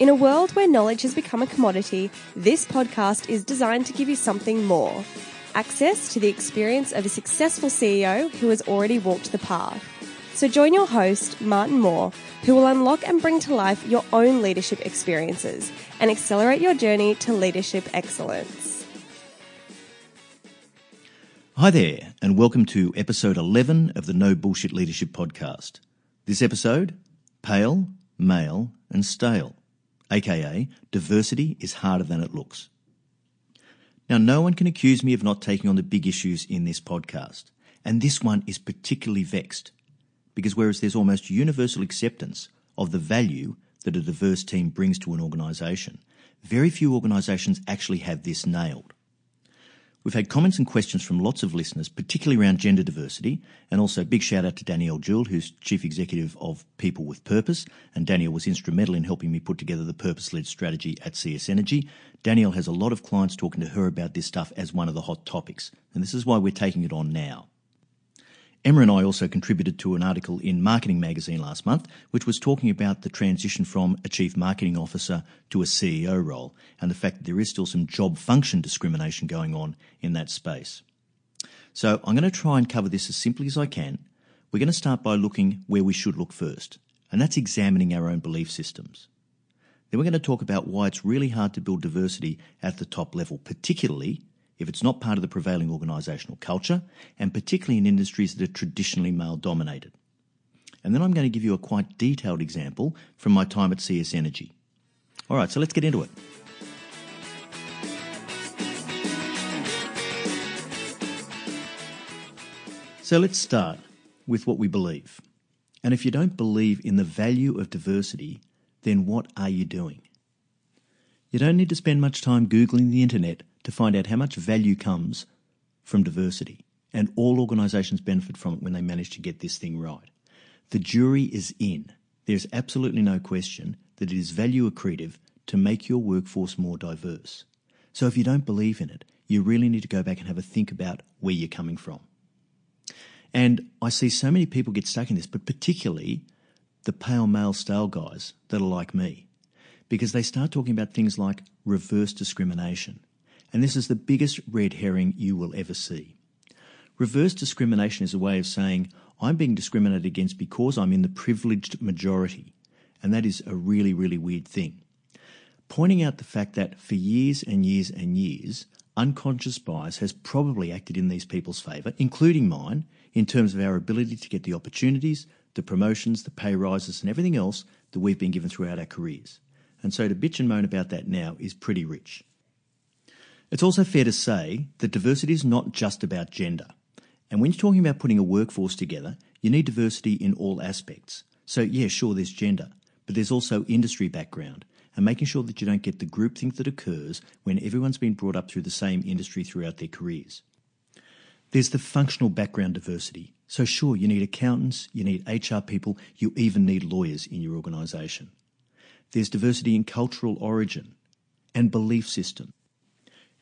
In a world where knowledge has become a commodity, this podcast is designed to give you something more access to the experience of a successful CEO who has already walked the path. So join your host, Martin Moore, who will unlock and bring to life your own leadership experiences and accelerate your journey to leadership excellence. Hi there, and welcome to episode 11 of the No Bullshit Leadership Podcast. This episode Pale, Male, and Stale aka diversity is harder than it looks. Now, no one can accuse me of not taking on the big issues in this podcast, and this one is particularly vexed because whereas there's almost universal acceptance of the value that a diverse team brings to an organisation, very few organisations actually have this nailed. We've had comments and questions from lots of listeners, particularly around gender diversity, and also big shout out to Danielle Jewell, who's Chief Executive of People with Purpose, and Danielle was instrumental in helping me put together the purpose-led strategy at CS Energy. Danielle has a lot of clients talking to her about this stuff as one of the hot topics, and this is why we're taking it on now. Emma and I also contributed to an article in Marketing Magazine last month, which was talking about the transition from a chief marketing officer to a CEO role and the fact that there is still some job function discrimination going on in that space. So I'm going to try and cover this as simply as I can. We're going to start by looking where we should look first, and that's examining our own belief systems. Then we're going to talk about why it's really hard to build diversity at the top level, particularly if it's not part of the prevailing organisational culture, and particularly in industries that are traditionally male dominated. And then I'm going to give you a quite detailed example from my time at CS Energy. All right, so let's get into it. So let's start with what we believe. And if you don't believe in the value of diversity, then what are you doing? You don't need to spend much time Googling the internet to find out how much value comes from diversity. And all organisations benefit from it when they manage to get this thing right. The jury is in. There's absolutely no question that it is value accretive to make your workforce more diverse. So if you don't believe in it, you really need to go back and have a think about where you're coming from. And I see so many people get stuck in this, but particularly the pale male stale guys that are like me, because they start talking about things like reverse discrimination. And this is the biggest red herring you will ever see. Reverse discrimination is a way of saying, I'm being discriminated against because I'm in the privileged majority. And that is a really, really weird thing. Pointing out the fact that for years and years and years, unconscious bias has probably acted in these people's favour, including mine, in terms of our ability to get the opportunities, the promotions, the pay rises, and everything else that we've been given throughout our careers. And so to bitch and moan about that now is pretty rich. It's also fair to say that diversity is not just about gender. And when you're talking about putting a workforce together, you need diversity in all aspects. So, yeah, sure, there's gender, but there's also industry background and making sure that you don't get the groupthink that occurs when everyone's been brought up through the same industry throughout their careers. There's the functional background diversity. So, sure, you need accountants, you need HR people, you even need lawyers in your organisation. There's diversity in cultural origin and belief system.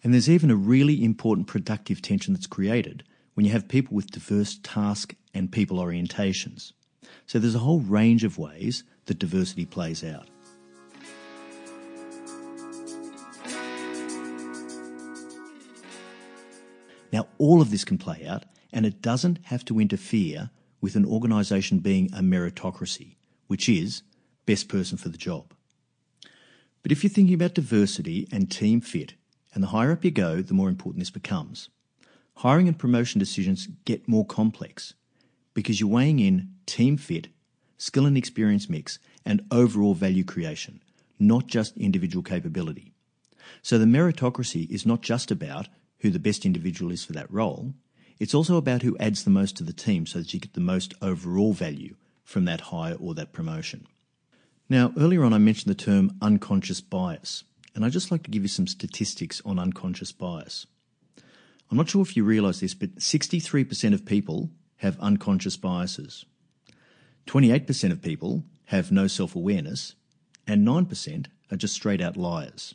And there's even a really important productive tension that's created when you have people with diverse task and people orientations. So there's a whole range of ways that diversity plays out. Now, all of this can play out, and it doesn't have to interfere with an organisation being a meritocracy, which is best person for the job. But if you're thinking about diversity and team fit, and the higher up you go, the more important this becomes. Hiring and promotion decisions get more complex because you're weighing in team fit, skill and experience mix, and overall value creation, not just individual capability. So the meritocracy is not just about who the best individual is for that role, it's also about who adds the most to the team so that you get the most overall value from that hire or that promotion. Now, earlier on, I mentioned the term unconscious bias, and I'd just like to give you some statistics on unconscious bias. I'm not sure if you realise this, but 63% of people have unconscious biases. 28% of people have no self awareness, and 9% are just straight out liars.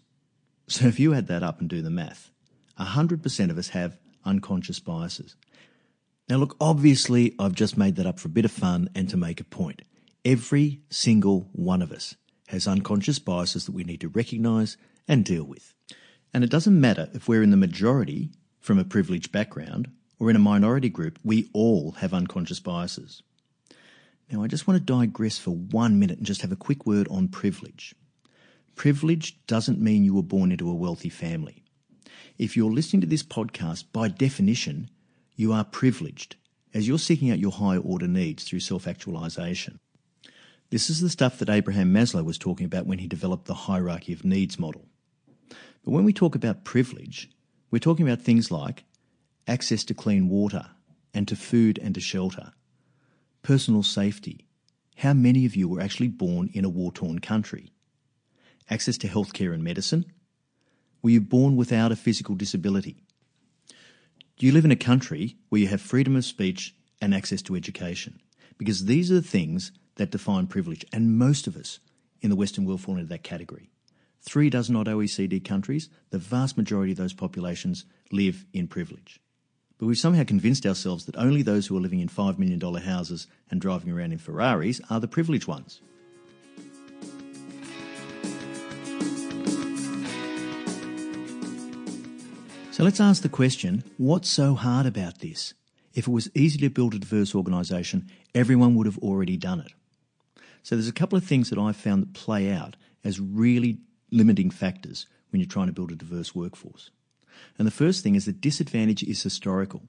So if you add that up and do the math, 100% of us have unconscious biases. Now, look, obviously, I've just made that up for a bit of fun and to make a point. Every single one of us has unconscious biases that we need to recognise and deal with. And it doesn't matter if we're in the majority from a privileged background or in a minority group, we all have unconscious biases. Now, I just want to digress for one minute and just have a quick word on privilege. Privilege doesn't mean you were born into a wealthy family. If you're listening to this podcast, by definition, you are privileged as you're seeking out your higher order needs through self actualization. This is the stuff that Abraham Maslow was talking about when he developed the hierarchy of needs model. But when we talk about privilege, we're talking about things like access to clean water and to food and to shelter, personal safety. How many of you were actually born in a war torn country? Access to healthcare and medicine, were you born without a physical disability? Do you live in a country where you have freedom of speech and access to education? Because these are the things that define privilege, and most of us in the Western world fall into that category. Three dozen odd OECD countries, the vast majority of those populations live in privilege. But we've somehow convinced ourselves that only those who are living in $5 million houses and driving around in Ferraris are the privileged ones. So let's ask the question what's so hard about this? If it was easy to build a diverse organisation, everyone would have already done it. So there's a couple of things that I've found that play out as really limiting factors when you're trying to build a diverse workforce. And the first thing is that disadvantage is historical.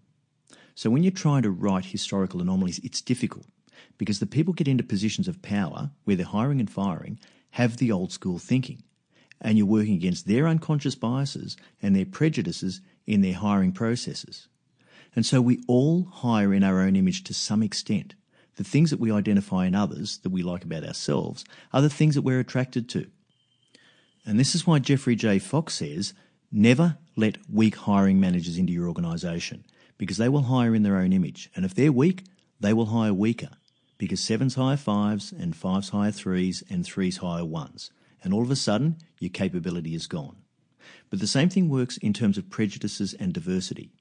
So when you're trying to write historical anomalies, it's difficult because the people get into positions of power where they're hiring and firing have the old school thinking and you're working against their unconscious biases and their prejudices in their hiring processes. And so we all hire in our own image to some extent. The things that we identify in others that we like about ourselves are the things that we're attracted to. And this is why Jeffrey J. Fox says never let weak hiring managers into your organisation because they will hire in their own image. And if they're weak, they will hire weaker because sevens hire fives and fives hire threes and threes hire ones. And all of a sudden, your capability is gone. But the same thing works in terms of prejudices and diversity.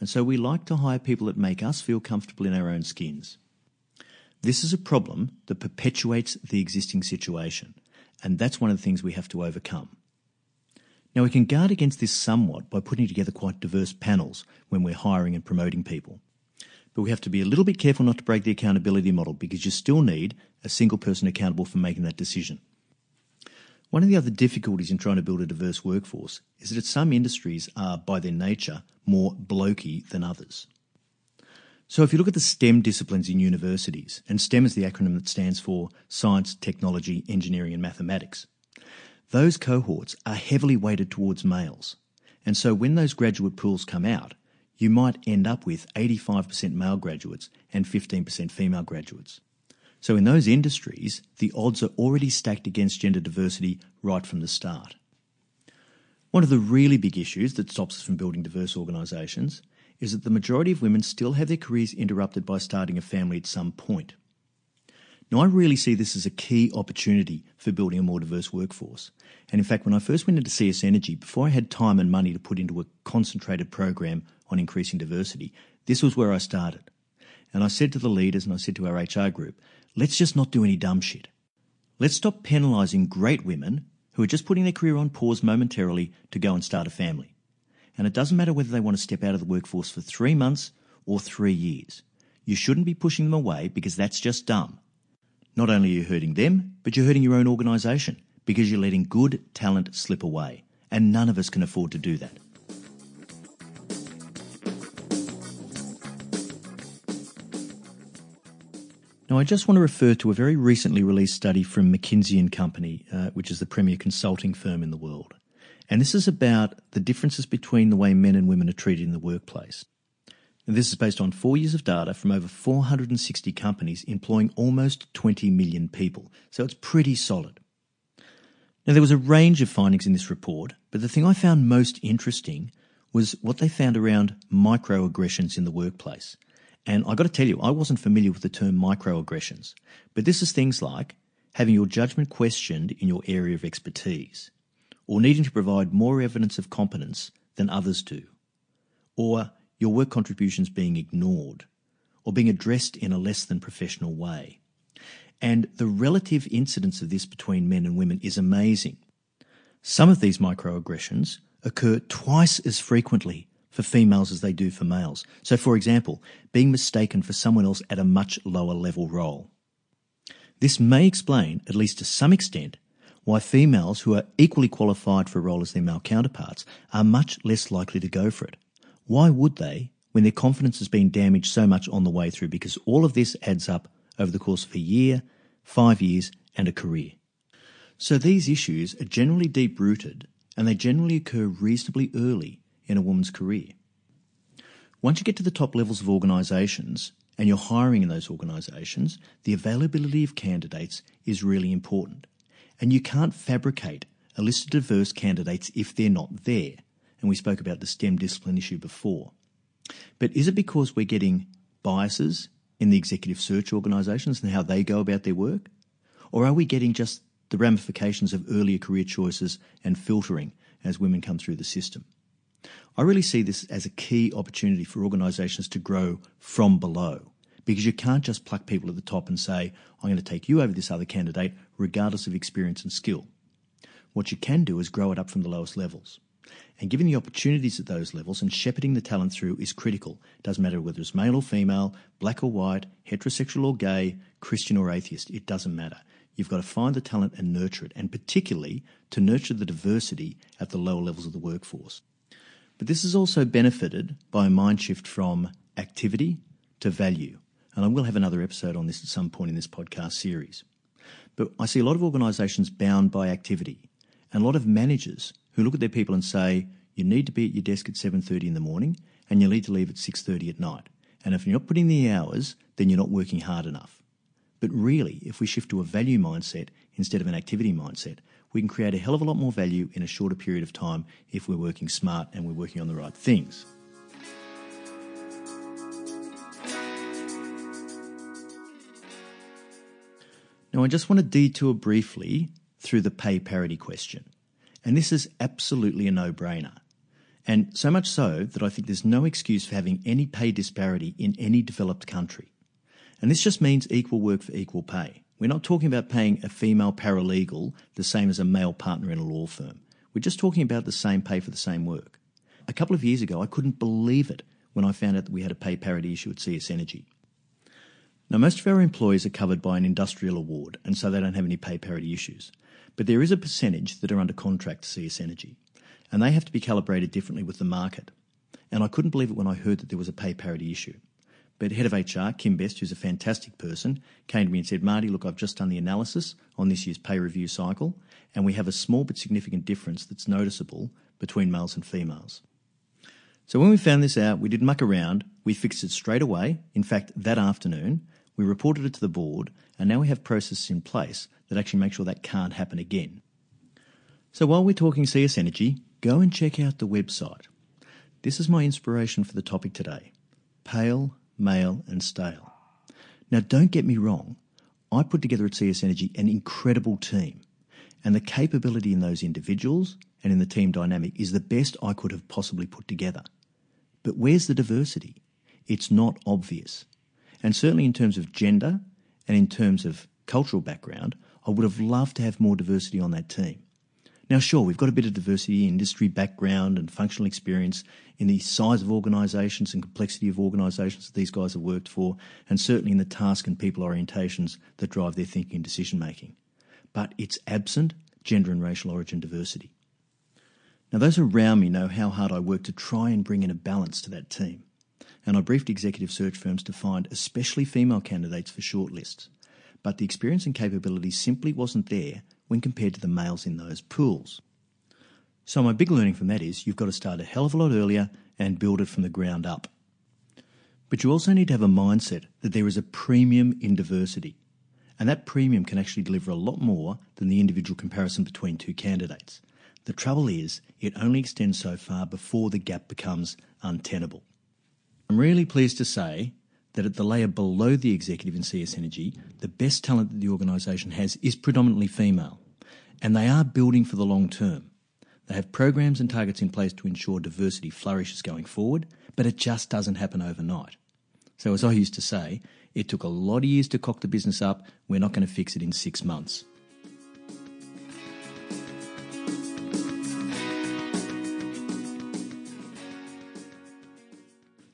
And so we like to hire people that make us feel comfortable in our own skins. This is a problem that perpetuates the existing situation, and that's one of the things we have to overcome. Now, we can guard against this somewhat by putting together quite diverse panels when we're hiring and promoting people. But we have to be a little bit careful not to break the accountability model because you still need a single person accountable for making that decision. One of the other difficulties in trying to build a diverse workforce is that some industries are, by their nature, more blokey than others. So if you look at the STEM disciplines in universities, and STEM is the acronym that stands for Science, Technology, Engineering and Mathematics, those cohorts are heavily weighted towards males. And so when those graduate pools come out, you might end up with 85% male graduates and 15% female graduates. So in those industries, the odds are already stacked against gender diversity right from the start. One of the really big issues that stops us from building diverse organisations is that the majority of women still have their careers interrupted by starting a family at some point. Now, I really see this as a key opportunity for building a more diverse workforce. And in fact, when I first went into CS Energy, before I had time and money to put into a concentrated program on increasing diversity, this was where I started. And I said to the leaders and I said to our HR group, let's just not do any dumb shit. Let's stop penalising great women who are just putting their career on pause momentarily to go and start a family. And it doesn't matter whether they want to step out of the workforce for three months or three years. You shouldn't be pushing them away because that's just dumb. Not only are you hurting them, but you're hurting your own organisation because you're letting good talent slip away. And none of us can afford to do that. Now, I just want to refer to a very recently released study from McKinsey and Company, uh, which is the premier consulting firm in the world. And this is about the differences between the way men and women are treated in the workplace. And this is based on four years of data from over 460 companies employing almost 20 million people. So it's pretty solid. Now, there was a range of findings in this report, but the thing I found most interesting was what they found around microaggressions in the workplace. And I got to tell you, I wasn't familiar with the term microaggressions, but this is things like having your judgment questioned in your area of expertise, or needing to provide more evidence of competence than others do, or your work contributions being ignored, or being addressed in a less than professional way. And the relative incidence of this between men and women is amazing. Some of these microaggressions occur twice as frequently for females as they do for males. So, for example, being mistaken for someone else at a much lower level role. This may explain, at least to some extent, why females who are equally qualified for a role as their male counterparts are much less likely to go for it. Why would they when their confidence has been damaged so much on the way through? Because all of this adds up over the course of a year, five years, and a career. So these issues are generally deep rooted and they generally occur reasonably early in a woman's career. Once you get to the top levels of organisations and you're hiring in those organisations, the availability of candidates is really important. And you can't fabricate a list of diverse candidates if they're not there. And we spoke about the STEM discipline issue before. But is it because we're getting biases in the executive search organisations and how they go about their work? Or are we getting just the ramifications of earlier career choices and filtering as women come through the system? I really see this as a key opportunity for organisations to grow from below because you can't just pluck people at the top and say, I'm going to take you over this other candidate, regardless of experience and skill. What you can do is grow it up from the lowest levels. And giving the opportunities at those levels and shepherding the talent through is critical. It doesn't matter whether it's male or female, black or white, heterosexual or gay, Christian or atheist, it doesn't matter. You've got to find the talent and nurture it, and particularly to nurture the diversity at the lower levels of the workforce. But this is also benefited by a mind shift from activity to value. And I will have another episode on this at some point in this podcast series. But I see a lot of organisations bound by activity and a lot of managers who look at their people and say, you need to be at your desk at 7.30 in the morning and you need to leave at 6:30 at night. And if you're not putting the hours, then you're not working hard enough. But really, if we shift to a value mindset instead of an activity mindset, we can create a hell of a lot more value in a shorter period of time if we're working smart and we're working on the right things. Now, I just want to detour briefly through the pay parity question. And this is absolutely a no brainer. And so much so that I think there's no excuse for having any pay disparity in any developed country. And this just means equal work for equal pay. We're not talking about paying a female paralegal the same as a male partner in a law firm. We're just talking about the same pay for the same work. A couple of years ago, I couldn't believe it when I found out that we had a pay parity issue at CS Energy. Now, most of our employees are covered by an industrial award, and so they don't have any pay parity issues. But there is a percentage that are under contract to CS Energy, and they have to be calibrated differently with the market. And I couldn't believe it when I heard that there was a pay parity issue. But head of HR, Kim Best, who's a fantastic person, came to me and said, Marty, look, I've just done the analysis on this year's pay review cycle, and we have a small but significant difference that's noticeable between males and females. So when we found this out, we didn't muck around. We fixed it straight away. In fact, that afternoon, we reported it to the board, and now we have processes in place that actually make sure that can't happen again. So while we're talking CS Energy, go and check out the website. This is my inspiration for the topic today pale, male, and stale. Now, don't get me wrong, I put together at CS Energy an incredible team, and the capability in those individuals and in the team dynamic is the best I could have possibly put together. But where's the diversity? It's not obvious. And certainly in terms of gender and in terms of cultural background, I would have loved to have more diversity on that team. Now, sure, we've got a bit of diversity, in industry background, and functional experience in the size of organisations and complexity of organisations that these guys have worked for, and certainly in the task and people orientations that drive their thinking and decision making. But it's absent gender and racial origin diversity. Now, those around me know how hard I work to try and bring in a balance to that team, and I briefed executive search firms to find especially female candidates for shortlists. But the experience and capability simply wasn't there when compared to the males in those pools. So, my big learning from that is you've got to start a hell of a lot earlier and build it from the ground up. But you also need to have a mindset that there is a premium in diversity, and that premium can actually deliver a lot more than the individual comparison between two candidates. The trouble is, it only extends so far before the gap becomes untenable. I'm really pleased to say that at the layer below the executive in CS Energy, the best talent that the organisation has is predominantly female, and they are building for the long term. They have programs and targets in place to ensure diversity flourishes going forward, but it just doesn't happen overnight. So, as I used to say, it took a lot of years to cock the business up. We're not going to fix it in six months.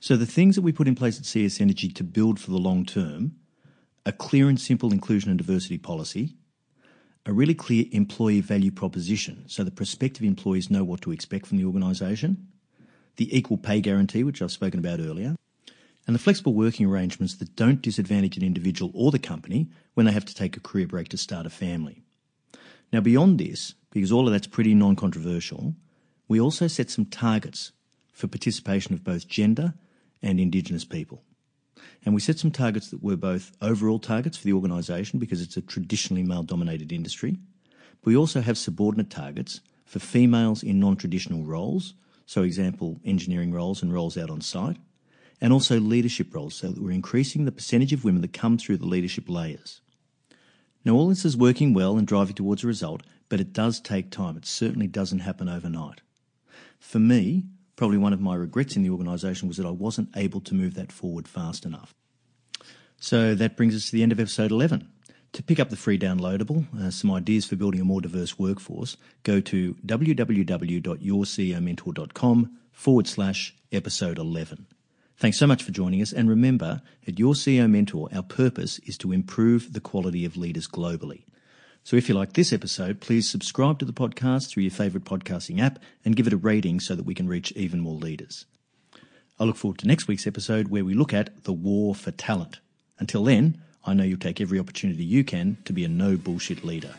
So the things that we put in place at CS Energy to build for the long term a clear and simple inclusion and diversity policy, a really clear employee value proposition so that prospective employees know what to expect from the organisation, the equal pay guarantee, which I've spoken about earlier, and the flexible working arrangements that don't disadvantage an individual or the company when they have to take a career break to start a family. Now, beyond this, because all of that's pretty non controversial, we also set some targets for participation of both gender and Indigenous people. And we set some targets that were both overall targets for the organisation because it's a traditionally male dominated industry. But we also have subordinate targets for females in non traditional roles, so, example, engineering roles and roles out on site, and also leadership roles, so that we're increasing the percentage of women that come through the leadership layers. Now, all this is working well and driving towards a result, but it does take time. It certainly doesn't happen overnight. For me, Probably one of my regrets in the organisation was that I wasn't able to move that forward fast enough. So that brings us to the end of episode 11. To pick up the free downloadable, uh, some ideas for building a more diverse workforce, go to www.yourceomentor.com forward slash episode 11. Thanks so much for joining us. And remember, at Your CEO Mentor, our purpose is to improve the quality of leaders globally. So if you like this episode, please subscribe to the podcast through your favourite podcasting app and give it a rating so that we can reach even more leaders. I look forward to next week's episode where we look at the war for talent. Until then, I know you'll take every opportunity you can to be a no bullshit leader.